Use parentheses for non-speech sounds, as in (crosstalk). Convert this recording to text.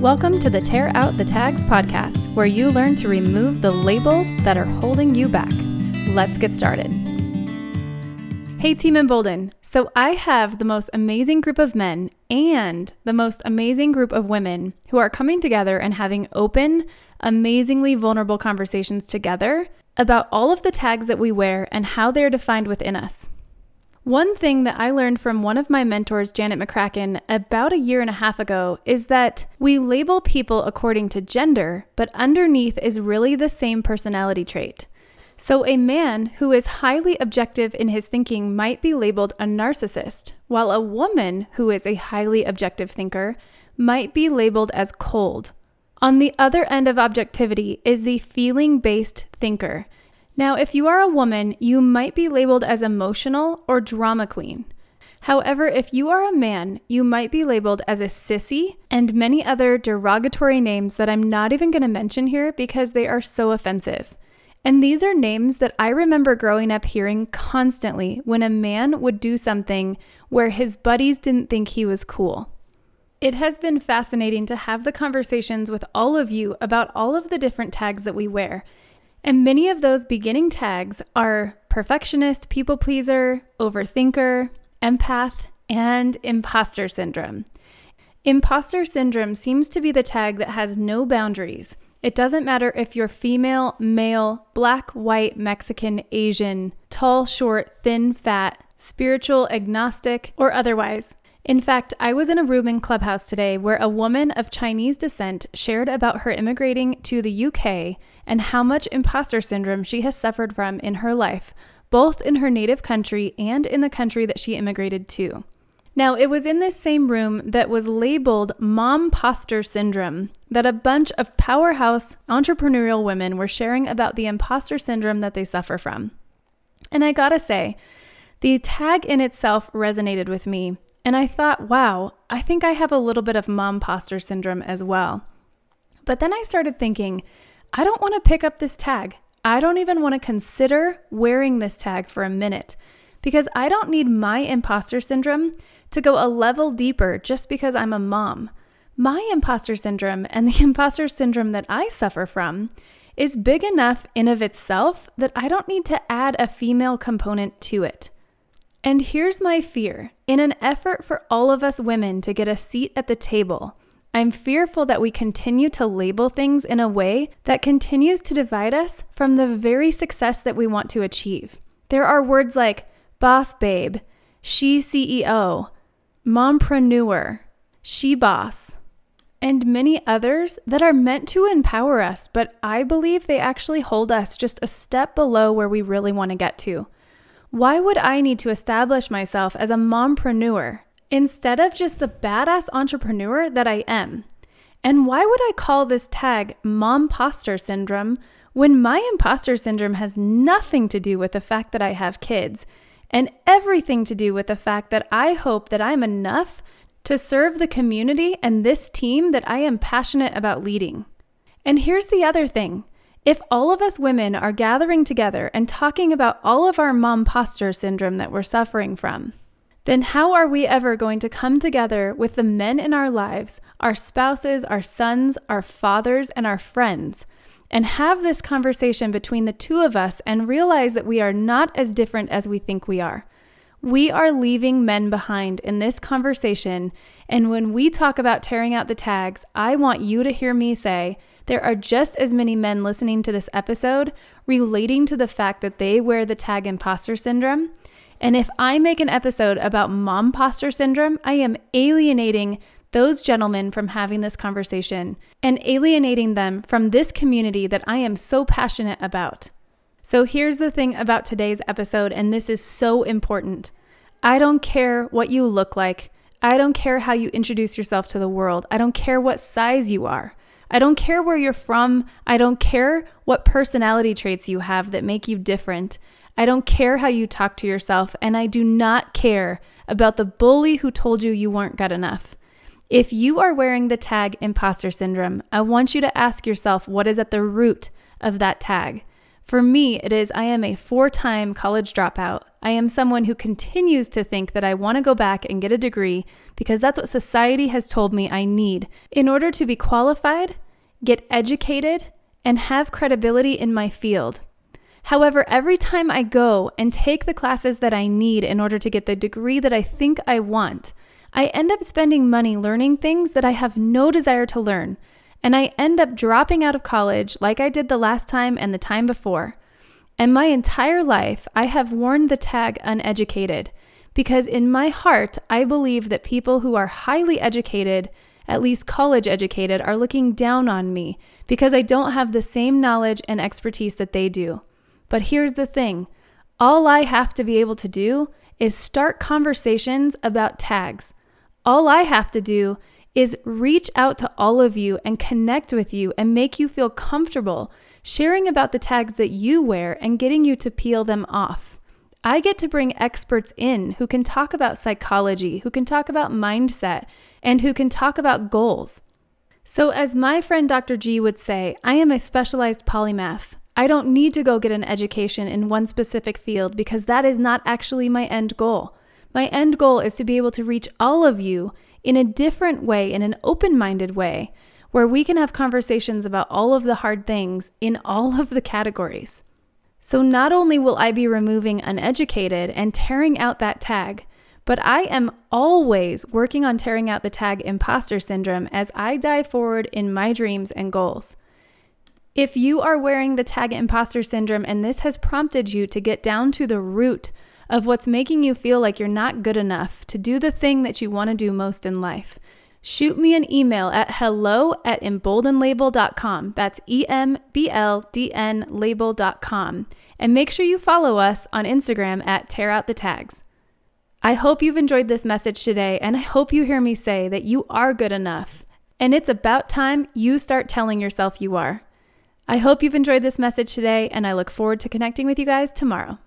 Welcome to the Tear Out the Tags podcast, where you learn to remove the labels that are holding you back. Let's get started. Hey, Team Embolden. So, I have the most amazing group of men and the most amazing group of women who are coming together and having open, amazingly vulnerable conversations together about all of the tags that we wear and how they're defined within us. One thing that I learned from one of my mentors, Janet McCracken, about a year and a half ago is that we label people according to gender, but underneath is really the same personality trait. So, a man who is highly objective in his thinking might be labeled a narcissist, while a woman who is a highly objective thinker might be labeled as cold. On the other end of objectivity is the feeling based thinker. Now, if you are a woman, you might be labeled as emotional or drama queen. However, if you are a man, you might be labeled as a sissy and many other derogatory names that I'm not even going to mention here because they are so offensive. And these are names that I remember growing up hearing constantly when a man would do something where his buddies didn't think he was cool. It has been fascinating to have the conversations with all of you about all of the different tags that we wear. And many of those beginning tags are perfectionist, people pleaser, overthinker, empath, and imposter syndrome. Imposter syndrome seems to be the tag that has no boundaries. It doesn't matter if you're female, male, black, white, Mexican, Asian, tall, short, thin, fat, spiritual, agnostic, or otherwise. In fact, I was in a room in Clubhouse today where a woman of Chinese descent shared about her immigrating to the UK and how much imposter syndrome she has suffered from in her life, both in her native country and in the country that she immigrated to. Now, it was in this same room that was labeled momposter syndrome that a bunch of powerhouse entrepreneurial women were sharing about the imposter syndrome that they suffer from. And I gotta say, the tag in itself resonated with me, and I thought, wow, I think I have a little bit of momposter syndrome as well. But then I started thinking, I don't wanna pick up this tag. I don't even wanna consider wearing this tag for a minute because I don't need my imposter syndrome to go a level deeper just because I'm a mom. My imposter syndrome and the (laughs) imposter syndrome that I suffer from is big enough in of itself that I don't need to add a female component to it. And here's my fear. In an effort for all of us women to get a seat at the table, I'm fearful that we continue to label things in a way that continues to divide us from the very success that we want to achieve. There are words like boss babe, she CEO, mompreneur, she boss, and many others that are meant to empower us, but I believe they actually hold us just a step below where we really want to get to. Why would I need to establish myself as a mompreneur instead of just the badass entrepreneur that I am? And why would I call this tag momposter syndrome when my imposter syndrome has nothing to do with the fact that I have kids and everything to do with the fact that I hope that I'm enough to serve the community and this team that I am passionate about leading. And here's the other thing if all of us women are gathering together and talking about all of our momposter syndrome that we're suffering from, then how are we ever going to come together with the men in our lives, our spouses, our sons, our fathers, and our friends? and have this conversation between the two of us and realize that we are not as different as we think we are. We are leaving men behind in this conversation. And when we talk about tearing out the tags, I want you to hear me say there are just as many men listening to this episode relating to the fact that they wear the tag imposter syndrome. And if I make an episode about mom momposter syndrome, I am alienating those gentlemen from having this conversation and alienating them from this community that I am so passionate about. So here's the thing about today's episode, and this is so important. I don't care what you look like. I don't care how you introduce yourself to the world. I don't care what size you are. I don't care where you're from. I don't care what personality traits you have that make you different. I don't care how you talk to yourself. And I do not care about the bully who told you you weren't good enough. If you are wearing the tag imposter syndrome, I want you to ask yourself what is at the root of that tag. For me, it is I am a four time college dropout. I am someone who continues to think that I want to go back and get a degree because that's what society has told me I need in order to be qualified, get educated, and have credibility in my field. However, every time I go and take the classes that I need in order to get the degree that I think I want, I end up spending money learning things that I have no desire to learn, and I end up dropping out of college like I did the last time and the time before. And my entire life, I have worn the tag uneducated because in my heart, I believe that people who are highly educated, at least college educated, are looking down on me because I don't have the same knowledge and expertise that they do. But here's the thing all I have to be able to do is start conversations about tags. All I have to do is reach out to all of you and connect with you and make you feel comfortable sharing about the tags that you wear and getting you to peel them off. I get to bring experts in who can talk about psychology, who can talk about mindset, and who can talk about goals. So, as my friend Dr. G would say, I am a specialized polymath. I don't need to go get an education in one specific field because that is not actually my end goal. My end goal is to be able to reach all of you in a different way, in an open minded way, where we can have conversations about all of the hard things in all of the categories. So, not only will I be removing uneducated and tearing out that tag, but I am always working on tearing out the tag imposter syndrome as I dive forward in my dreams and goals. If you are wearing the tag imposter syndrome and this has prompted you to get down to the root of what's making you feel like you're not good enough to do the thing that you want to do most in life, shoot me an email at hello at emboldenlabel.com. That's E M B L D N label.com. And make sure you follow us on Instagram at tear out the tags. I hope you've enjoyed this message today, and I hope you hear me say that you are good enough. And it's about time you start telling yourself you are. I hope you've enjoyed this message today, and I look forward to connecting with you guys tomorrow.